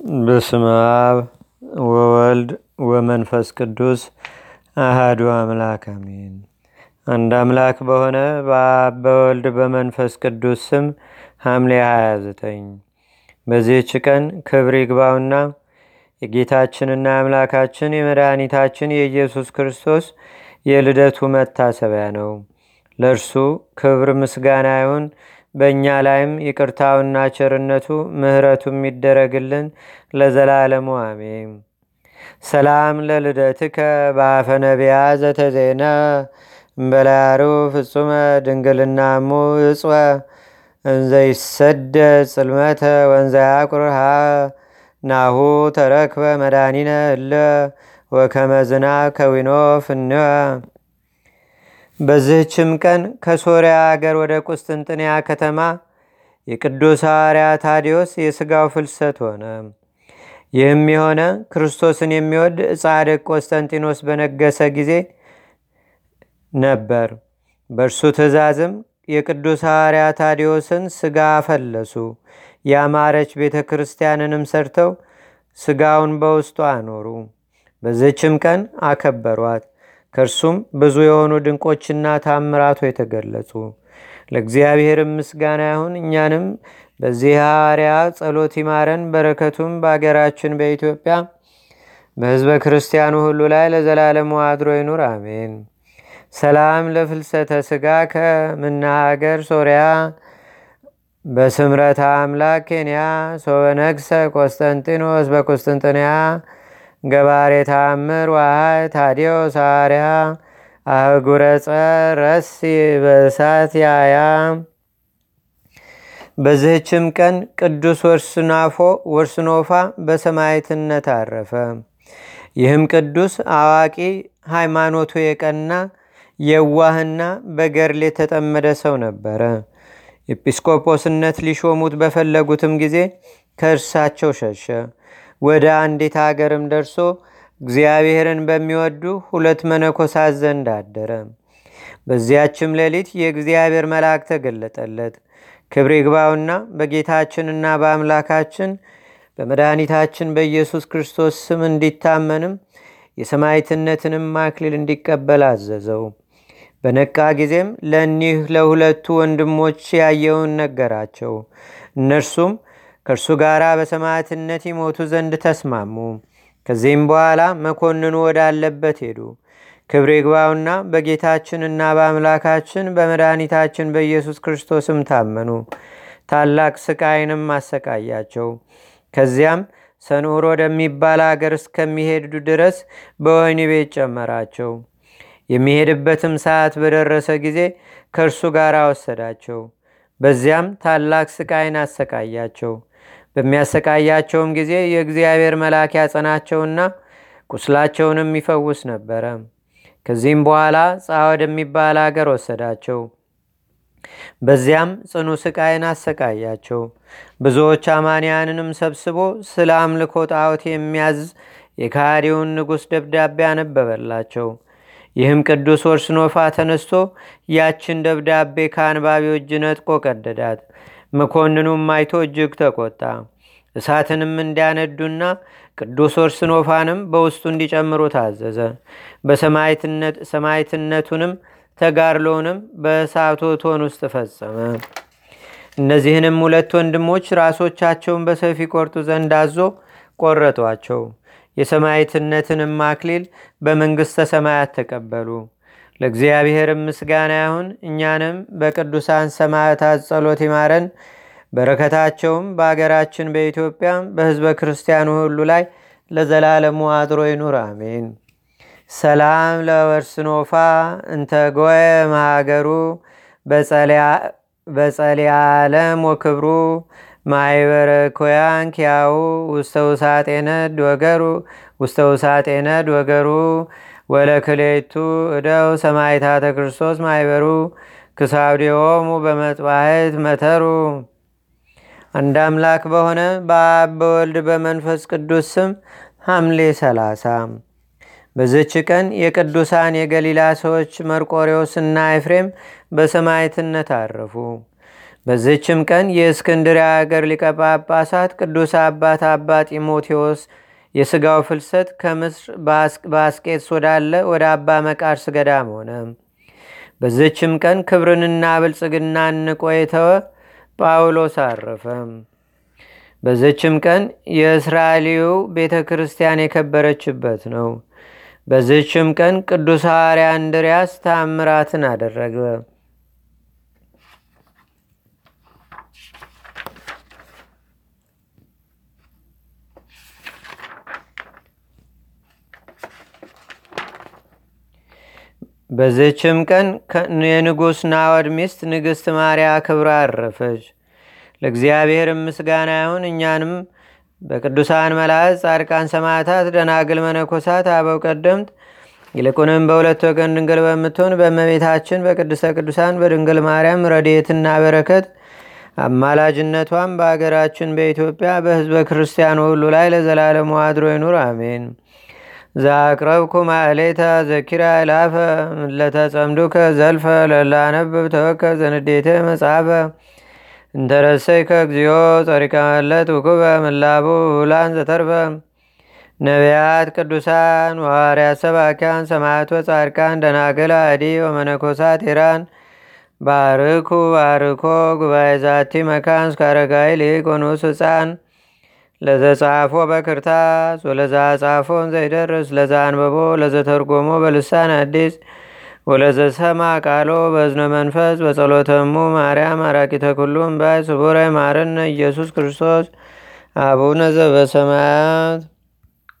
በስመ አብ ወወልድ ወመንፈስ ቅዱስ አህዱ አምላክ አሜን። አንድ አምላክ በሆነ በአብ በወልድ በመንፈስ ቅዱስ ስም ሐምሌ 29 በዚህች ቀን ክብር ይግባውና የጌታችንና የአምላካችን የመድኃኒታችን የኢየሱስ ክርስቶስ የልደቱ መታሰቢያ ነው። ለእርሱ ክብር ምስጋና ይሁን። በእኛ ላይም ይቅርታውና ቸርነቱ ምሕረቱ የሚደረግልን ለዘላለሙ አሜን። ሰላም ለልደትከ በአፈ ነቢያ ዘተዜነ እምበላያሩ ፍጹመ ድንግልናሙ እጽወ እንዘይሰደ ጽልመተ ወንዘያቁርሃ ናሁ ተረክበ መድኃኒነ እለ ወከመዝና ከዊኖ ፍንወ በዚህችም ቀን ከሶርያ አገር ወደ ቁስጥንጥንያ ከተማ የቅዱስ ሐዋርያ ታዲዮስ የሥጋው ፍልሰት ሆነ። ይህም የሆነ ክርስቶስን የሚወድ ጻድቅ ቆስጠንጢኖስ በነገሰ ጊዜ ነበር። በእርሱ ትእዛዝም የቅዱስ ሐዋርያ ታዲዮስን ሥጋ አፈለሱ። ያማረች ቤተ ክርስቲያንንም ሰርተው ሥጋውን በውስጡ አኖሩ። በዚችም ቀን አከበሯት። ከእርሱም ብዙ የሆኑ ድንቆችና ታምራቶ የተገለጹ። ለእግዚአብሔርም ምስጋና ይሁን። እኛንም በዚህ ሐዋርያ ጸሎት ይማረን። በረከቱም በአገራችን በኢትዮጵያ በሕዝበ ክርስቲያኑ ሁሉ ላይ ለዘላለሙ አድሮ ይኑር፣ አሜን። ሰላም ለፍልሰተ ሥጋ ከምናሀገር ሶርያ በስምረተ አምላክ ኬንያ ሶበነግሰ ቆስጠንጢኖስ በቁስጥንጥንያ ገባሬ ታምር ዋሃይ ታዲዮ ሳርያ አህጉረ ጸረሲ በእሳት ያያ በዚህችም ቀን ቅዱስ ወርስናፎ ወርስኖፋ በሰማይትነት አረፈ። ይህም ቅዱስ አዋቂ ሃይማኖቱ የቀና የዋህና በገርል የተጠመደ ሰው ነበረ። ኤጲስቆጶስነት ሊሾሙት በፈለጉትም ጊዜ ከእርሳቸው ሸሸ። ወደ አንዲት አገርም ደርሶ እግዚአብሔርን በሚወዱ ሁለት መነኮሳት ዘንድ አደረ። በዚያችም ሌሊት የእግዚአብሔር መልአክ ተገለጠለት። ክብር ይግባውና በጌታችንና በአምላካችን በመድኃኒታችን በኢየሱስ ክርስቶስ ስም እንዲታመንም የሰማይትነትንም አክሊል እንዲቀበል አዘዘው። በነቃ ጊዜም ለእኒህ ለሁለቱ ወንድሞች ያየውን ነገራቸው። እነርሱም ከእርሱ ጋር በሰማዕትነት ይሞቱ ዘንድ ተስማሙ። ከዚህም በኋላ መኮንኑ ወዳለበት ሄዱ። ክብር ይግባውና በጌታችንና በአምላካችን በመድኃኒታችን በኢየሱስ ክርስቶስም ታመኑ። ታላቅ ስቃይንም አሰቃያቸው። ከዚያም ሰኑር ወደሚባል አገር እስከሚሄዱ ድረስ በወህኒ ቤት ጨመራቸው። የሚሄድበትም ሰዓት በደረሰ ጊዜ ከእርሱ ጋር ወሰዳቸው። በዚያም ታላቅ ስቃይን አሰቃያቸው። በሚያሰቃያቸውም ጊዜ የእግዚአብሔር መልአክ ያጸናቸውና ቁስላቸውንም ይፈውስ ነበረ። ከዚህም በኋላ ጻ ወደሚባል አገር ወሰዳቸው። በዚያም ጽኑ ስቃይን አሰቃያቸው። ብዙዎች አማንያንንም ሰብስቦ ስለ አምልኮ ጣዖት የሚያዝ የካሃዲውን ንጉሥ ደብዳቤ አነበበላቸው። ይህም ቅዱስ ወርስኖፋ ተነስቶ ያችን ደብዳቤ ከአንባቢው እጅ ነጥቆ ቀደዳት። መኮንኑም አይቶ እጅግ ተቆጣ። እሳትንም እንዲያነዱና ቅዱስ ወርስኖፋንም በውስጡ እንዲጨምሩ ታዘዘ። በሰማይትነቱንም ተጋድሎውንም በእሳቱ እቶን ውስጥ ፈጸመ። እነዚህንም ሁለት ወንድሞች ራሶቻቸውን በሰፊ ቆርጡ ዘንድ አዞ ቆረጧቸው። የሰማይትነትንም አክሊል በመንግሥተ ሰማያት ተቀበሉ። ለእግዚአብሔርም ምስጋና ይሁን። እኛንም በቅዱሳን ሰማዕታት ጸሎት ይማረን። በረከታቸውም በአገራችን በኢትዮጵያ በሕዝበ ክርስቲያኑ ሁሉ ላይ ለዘላለሙ አድሮ ይኑር፣ አሜን። ሰላም ለወርስኖፋ እንተ ጎየ ማሃገሩ በጸሊያ ዓለም ወክብሩ ማይበረ ኮያን ኪያው ውስተ ውሳጤነድ ወገሩ ወለክሌቱ እደው ሰማይታተ ክርስቶስ ማይበሩ ክሳውዲዎሙ በመጥባሕት መተሩ። አንድ አምላክ በሆነ በአብ በወልድ በመንፈስ ቅዱስ ስም ሐምሌ ሰላሳ በዝች ቀን የቅዱሳን የገሊላ ሰዎች መርቆሬዎስና ኤፍሬም በሰማይትነት አረፉ። በዝችም ቀን የእስክንድርያ አገር ሊቀ ጳጳሳት ቅዱስ አባት አባ ጢሞቴዎስ የሥጋው ፍልሰት ከምስር በአስቄትስ ወዳለ ወደ አባ መቃርስ ገዳም ሆነ። በዝችም ቀን ክብርንና ብልጽግናን ንቆ የተወ ጳውሎስ አረፈ። በዝችም ቀን የእስራኤልዩ ቤተ ክርስቲያን የከበረችበት ነው። በዝችም ቀን ቅዱስ ሐዋርያ እንድርያስ ታምራትን አደረገ። በዝችም ቀን የንጉሥ ናወድ ሚስት ንግሥት ማርያ ክብራ አረፈች። ለእግዚአብሔር ምስጋና ይሁን። እኛንም በቅዱሳን መላእክት፣ ጻድቃን፣ ሰማዕታት፣ ደናግል፣ መነኮሳት፣ አበው ቀደምት ይልቁንም በሁለት ወገን ድንግል በምትሆን በእመቤታችን በቅድስተ ቅዱሳን በድንግል ማርያም ረድኤትና በረከት አማላጅነቷም በአገራችን በኢትዮጵያ በሕዝበ ክርስቲያኑ ሁሉ ላይ ለዘላለሙ አድሮ ይኑር፣ አሜን። ዛቅረብኩ ማሌታ ዘኪራ ይላፈ ለተጸምዱከ ዘልፈ ለላነብብ ተወከ ዘንዴተ መጽሐፈ እንተረሰይከ እግዚኦ ጸሪቀ መለት ውኩበ ምላቡ ውላን ዘተርፈ ነቢያት፣ ቅዱሳን፣ ዋርያት፣ ሰባኪያን፣ ሰማዕት ወጻድቃን፣ ደናገል፣ አዲ ወመነኮሳት ኢራን ባርኩ ባርኮ ጉባኤ ዛቲ መካን እስከ አረጋዊ ሊቅ ህፃን ለዘጻፎ በክርታስ ወለዛ ጻፎን ዘይደርስ ለዛ አንበቦ ለዘተርጎሞ በልሳን አዲስ ወለዘሰማ ቃሎ በዝነ መንፈስ በጸሎተሙ ማርያም አራቂተ ኩሉም ባይ ስቡረ ማርነ ኢየሱስ ክርስቶስ አቡነ ዘበሰማያት